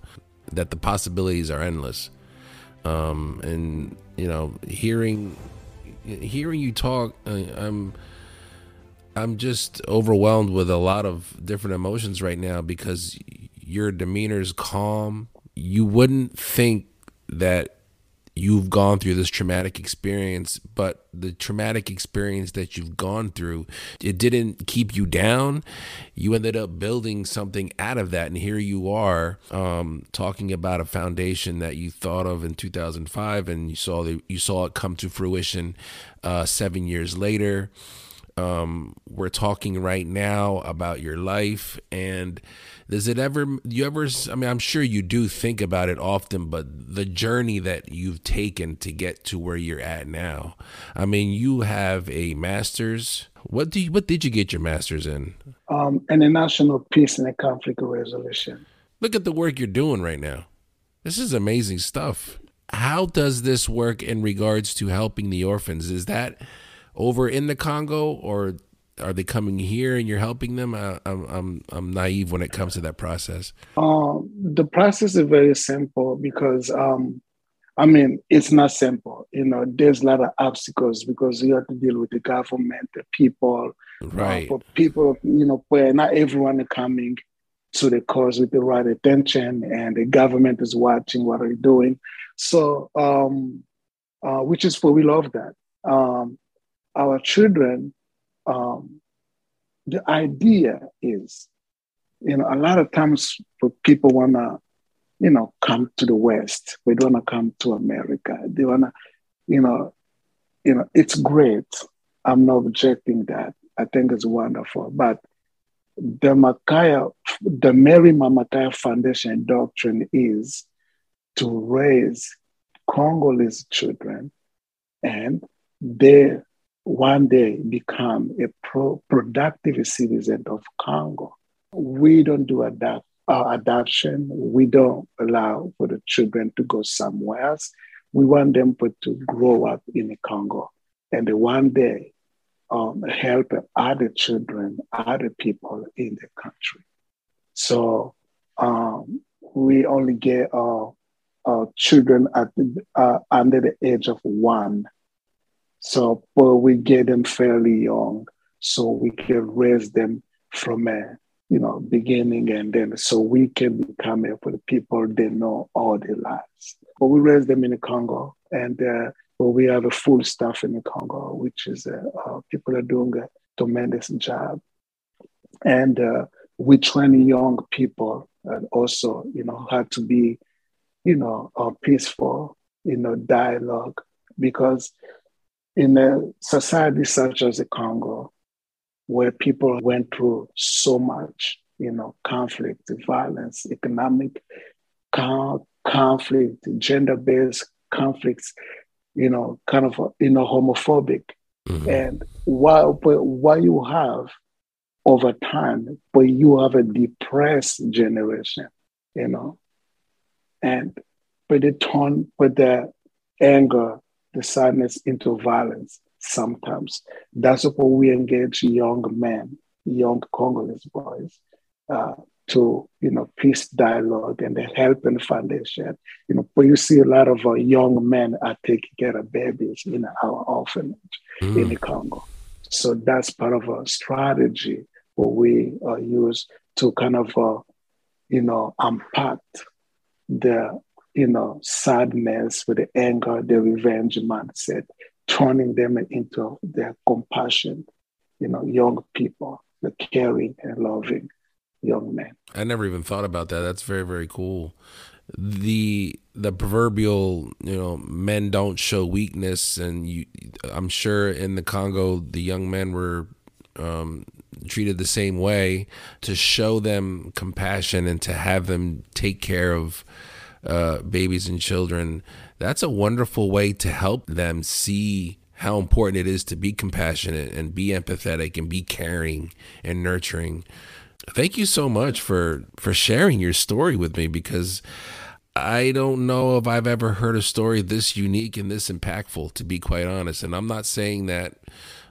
that. The possibilities are endless, um, and you know, hearing hearing you talk, uh, I'm I'm just overwhelmed with a lot of different emotions right now because your demeanor is calm. You wouldn't think that you've gone through this traumatic experience, but the traumatic experience that you've gone through, it didn't keep you down. You ended up building something out of that. And here you are um, talking about a foundation that you thought of in 2005 and you saw the, you saw it come to fruition uh, seven years later. Um, we're talking right now about your life and does it ever you ever i mean i'm sure you do think about it often but the journey that you've taken to get to where you're at now i mean you have a master's. What do you what did you get your master's in? Um international peace and conflict resolution. Look at the work you're doing right now. This is amazing stuff. How does this work in regards to helping the orphans? Is that over in the Congo, or are they coming here and you're helping them? I, I'm I'm I'm naive when it comes to that process. Um, the process is very simple because um, I mean it's not simple. You know, there's a lot of obstacles because you have to deal with the government, the people, uh, right? Uh, people, you know, where not everyone is coming to the cause with the right attention, and the government is watching what are you doing. So, um, uh, which is why we love that. Um, our children, um, the idea is, you know, a lot of times people want to, you know, come to the West. They don't want to come to America. They want to, you know, you know, it's great. I'm not objecting that. I think it's wonderful. But the Makaya, the Mary Mumba Makaya Foundation doctrine is to raise Congolese children and they one day become a pro- productive citizen of Congo. We don't do adapt, uh, adoption. We don't allow for the children to go somewhere else. We want them to grow up in the Congo and one day um, help other children, other people in the country. So um, we only get our, our children at uh, under the age of one so, we get them fairly young, so we can raise them from a you know beginning, and then so we can become a for the people they know all their lives. But we raise them in the Congo, and uh, but we have a full staff in the Congo, which is uh, uh, people are doing a tremendous job, and uh, we train young people, and also you know how to be, you know, uh, peaceful, you know, dialogue because in a society such as the Congo, where people went through so much, you know, conflict, violence, economic conflict, gender-based conflicts, you know, kind of, you know, homophobic. Mm-hmm. And while, while you have over time, but you have a depressed generation, you know, and but the tone, with the anger, the sadness into violence sometimes. That's why we engage young men, young Congolese boys, uh, to you know peace dialogue and the help and foundation. You know, but you see a lot of uh, young men are taking care of babies in our orphanage mm. in the Congo. So that's part of a strategy what we uh, use to kind of uh, you know unpack the you know, sadness, with the anger, the revenge mindset, turning them into their compassion, you know, young people, the caring and loving young men. I never even thought about that. That's very, very cool. The the proverbial, you know, men don't show weakness, and you, I'm sure in the Congo, the young men were um, treated the same way to show them compassion and to have them take care of uh, babies and children, that's a wonderful way to help them see how important it is to be compassionate and be empathetic and be caring and nurturing. Thank you so much for for sharing your story with me because I don't know if I've ever heard a story this unique and this impactful to be quite honest and I'm not saying that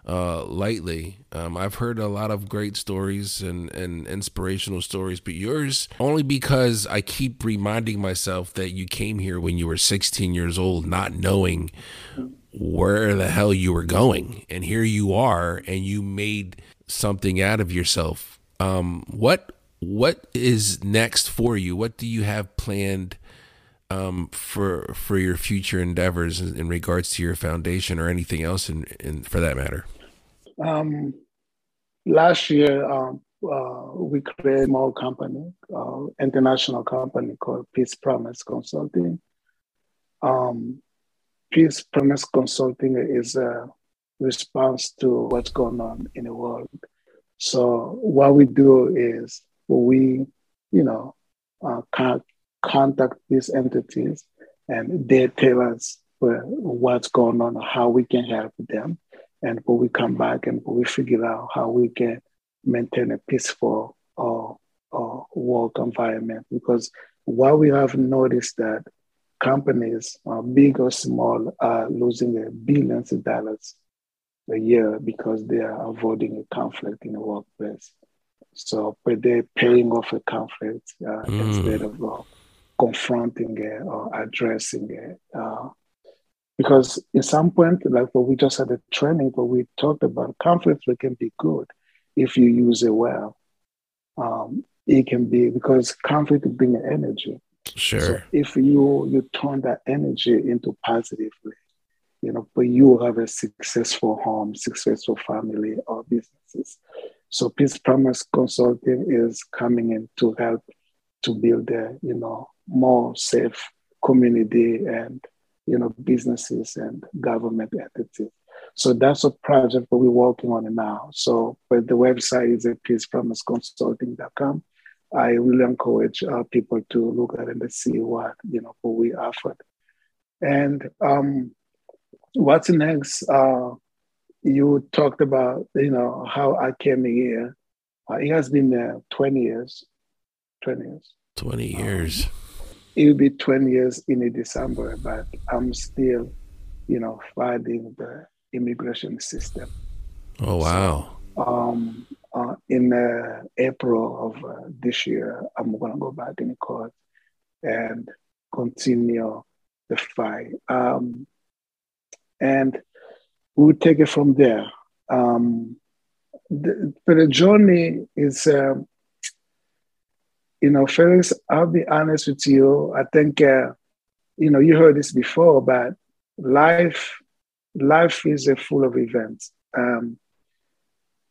uh, lightly. Um, I've heard a lot of great stories and, and inspirational stories, but yours only because I keep reminding myself that you came here when you were 16 years old, not knowing where the hell you were going. And here you are, and you made something out of yourself. Um, what what is next for you? What do you have planned um, for for your future endeavors in, in, regards to your foundation or anything else, in, in for that matter? Um, last year, um, uh, we created a small company, uh, international company called Peace Promise Consulting. Um, Peace Promise Consulting is a response to what's going on in the world. So what we do is we, you know, uh, contact these entities and they tell us what's going on, how we can help them. And when we come back and we figure out how we can maintain a peaceful uh, uh, work environment. Because what we have noticed that companies, uh, big or small, are losing billions of dollars a year because they are avoiding a conflict in the workplace. So, but they're paying off a conflict uh, mm. instead of uh, confronting it or addressing it. Because in some point, like what we just had a training where we talked about conflict can be good if you use it well. Um, it can be because conflict brings energy. Sure. So if you you turn that energy into positively, you know, but you have a successful home, successful family or businesses. So Peace Promise Consulting is coming in to help to build a, you know, more safe community and, you know, businesses and government entities. So that's a project that we're working on now. So but the website is at peacepromiseconsulting.com. I really encourage uh, people to look at it and see what, you know, what we offered. And um, what's next? Uh, you talked about, you know, how I came here. Uh, it has been uh, 20 years. 20 years. 20 years. Um, it will be 20 years in December, but I'm still, you know, fighting the immigration system. Oh, wow. So, um, uh, in uh, April of uh, this year, I'm going to go back in court and continue the fight. Um, and we'll take it from there. Um, the, but the journey is, um, you know, Felix, I'll be honest with you. I think, uh, you know, you heard this before, but life, life is a full of events. Um,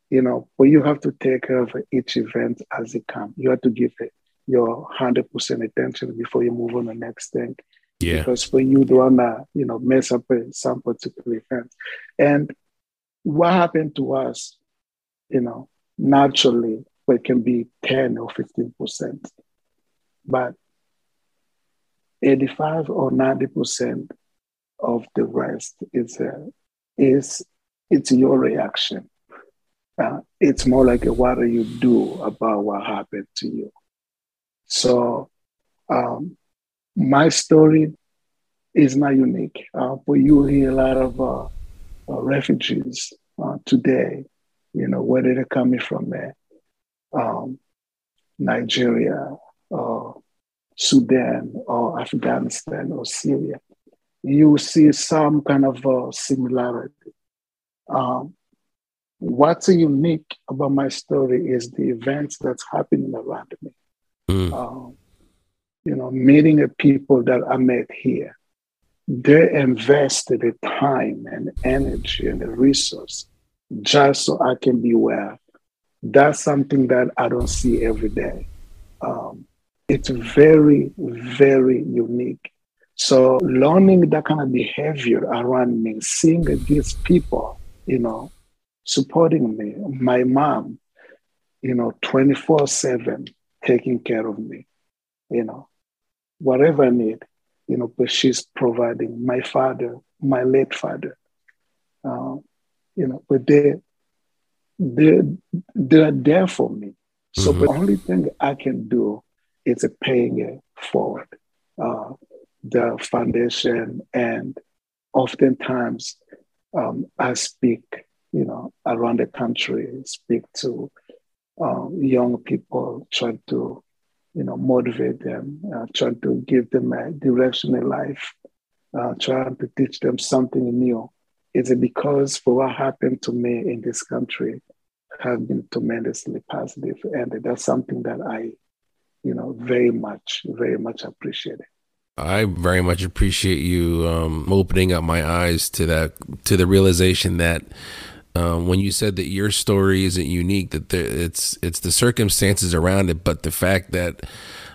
you know, but you have to take care of each event as it comes. You have to give it your 100% attention before you move on the next thing. Yeah. Because for you don't wanna, you know, mess up some particular event. And what happened to us, you know, naturally, it can be 10 or 15%. But 85 or 90% of the rest is, uh, is it's your reaction. Uh, it's more like a, what do you do about what happened to you? So um, my story is not unique, uh, but you hear a lot of uh, uh refugees uh, today, you know, where they're coming from uh, um, Nigeria or Sudan or Afghanistan or Syria, you see some kind of similarity. Um, what's unique about my story is the events that's happening around me. Mm. Um, you know, meeting the people that I met here, they invested the time and energy and the resource just so I can be well. That's something that I don't see every day. Um, it's very, very unique. So learning that kind of behavior around me, seeing these people, you know, supporting me, my mom, you know, 24 7 taking care of me, you know, whatever I need, you know, but she's providing my father, my late father, uh, you know, but they, they, they're there for me. So mm-hmm. the only thing I can do is paying it forward. Uh, the foundation and oftentimes um, I speak, you know, around the country, speak to um, young people, try to you know, motivate them, uh, trying to give them a direction in life, uh, trying to teach them something new. Is it because for what happened to me in this country have been tremendously positive, and that's something that I, you know, very much, very much appreciate. I very much appreciate you um, opening up my eyes to that, to the realization that um, when you said that your story isn't unique, that it's it's the circumstances around it, but the fact that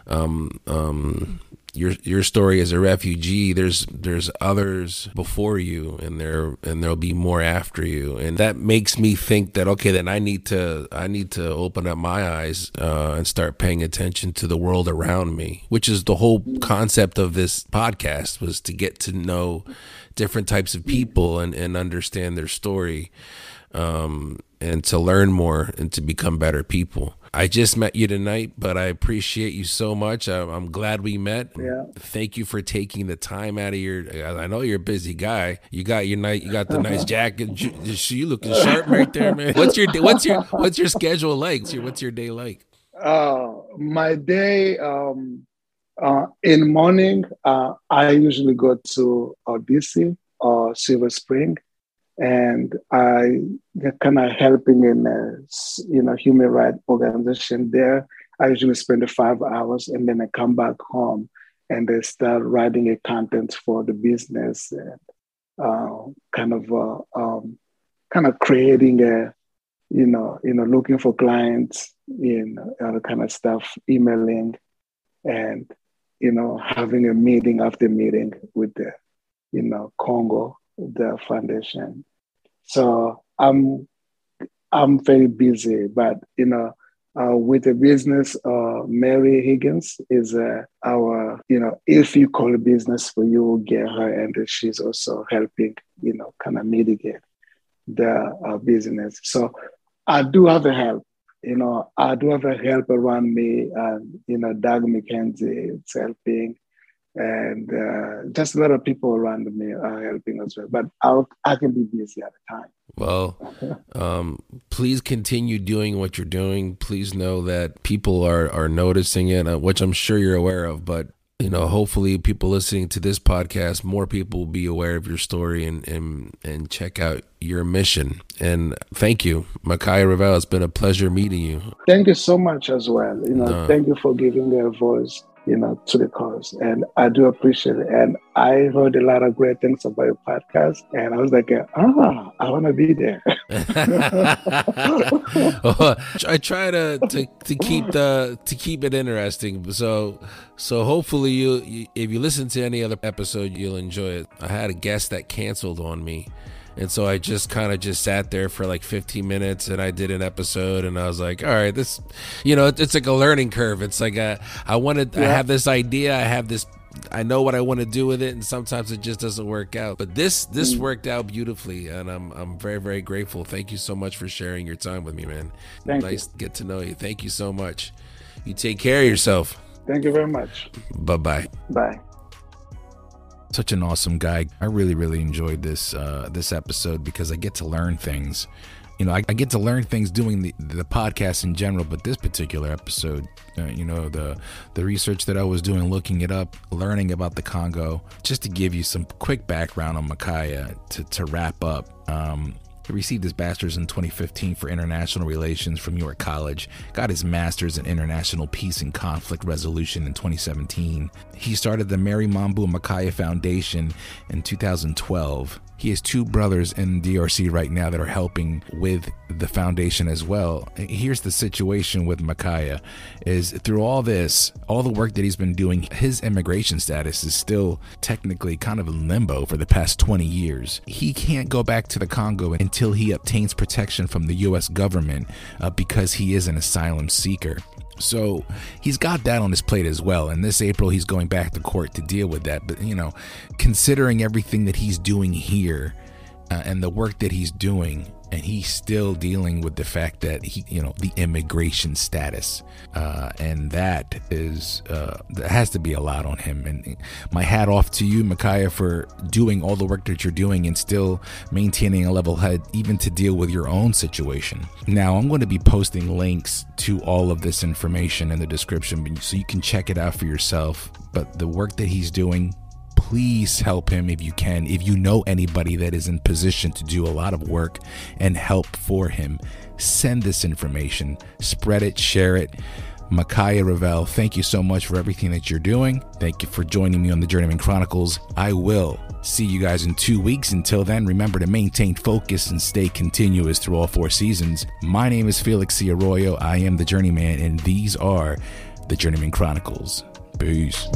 um, um, your your story as a refugee there's there's others before you and there and there'll be more after you. And that makes me think that okay then I need to I need to open up my eyes uh, and start paying attention to the world around me which is the whole concept of this podcast was to get to know different types of people and, and understand their story um, and to learn more and to become better people I just met you tonight, but I appreciate you so much. I'm, I'm, glad we met. Yeah. Thank you for taking the time out of your. I know you're a busy guy. You got your night. You got the nice jacket. You looking sharp right there, man. What's your what's your what's your schedule like? What's your, what's your day like? Uh, my day. Um, uh, in morning, uh, I usually go to DC or Silver Spring and I kind of helping in a you know human rights organization there. I usually spend the five hours and then I come back home and they start writing a content for the business and uh, kind of uh, um, kind of creating a you know you know looking for clients in other kind of stuff, emailing and you know having a meeting after meeting with the you know Congo the foundation so I'm I'm very busy, but you know, uh, with the business, uh, Mary Higgins is uh, our, you know, if you call a business for you, will get her, and she's also helping, you know, kind of mitigate the uh, business. So I do have a help, you know, I do have a help around me, and you know, Doug McKenzie is helping, and uh, just a lot of people around me are helping as well. But I'll, I can be busy at a time. Well, um, please continue doing what you're doing. Please know that people are are noticing it, uh, which I'm sure you're aware of. But you know, hopefully, people listening to this podcast, more people will be aware of your story and and and check out your mission. And thank you, Makaya Revell. It's been a pleasure meeting you. Thank you so much as well. You know, thank you for giving me a voice you know, to the cause. And I do appreciate it. And I heard a lot of great things about your podcast. And I was like, ah, I want to be there. I try to, to, to keep the, to keep it interesting. So, so hopefully you, you, if you listen to any other episode, you'll enjoy it. I had a guest that canceled on me and so I just kind of just sat there for like 15 minutes and I did an episode and I was like, all right, this, you know, it's like a learning curve. It's like a, I wanted, yeah. I have this idea, I have this, I know what I want to do with it, and sometimes it just doesn't work out. But this this mm. worked out beautifully, and I'm I'm very very grateful. Thank you so much for sharing your time with me, man. Thank nice you. to get to know you. Thank you so much. You take care of yourself. Thank you very much. Bye-bye. Bye such an awesome guy. I really, really enjoyed this uh, this episode because I get to learn things. You know, I, I, get to learn things doing the, the podcast in general, but this particular episode, uh, you know, the the research that I was doing, looking it up, learning about the Congo, just to give you some quick background on Makaya to, to wrap up. Um, he received his bachelor's in 2015 for international relations from York College, got his master's in international peace and conflict resolution in 2017. He started the Marie Mumba Makaya Foundation in 2012 he has two brothers in DRC right now that are helping with the foundation as well. Here's the situation with Makaya is through all this, all the work that he's been doing, his immigration status is still technically kind of in limbo for the past 20 years. He can't go back to the Congo until he obtains protection from the US government uh, because he is an asylum seeker. So he's got that on his plate as well. And this April, he's going back to court to deal with that. But, you know, considering everything that he's doing here uh, and the work that he's doing, and he's still dealing with the fact that he, you know, the immigration status, uh, and that is uh, that has to be a lot on him. And my hat off to you, Makaya, for doing all the work that you're doing and still maintaining a level head, even to deal with your own situation. Now, I'm going to be posting links to all of this information in the description, so you can check it out for yourself. But the work that he's doing please help him if you can. If you know anybody that is in position to do a lot of work and help for him, send this information, spread it, share it. Makaya Revell, thank you so much for everything that you're doing. Thank you for joining me on the Journeyman Chronicles. I will see you guys in two weeks. Until then, remember to maintain focus and stay continuous through all four seasons. My name is Felix C. Arroyo. I am the Journeyman, and these are the Journeyman Chronicles. Peace.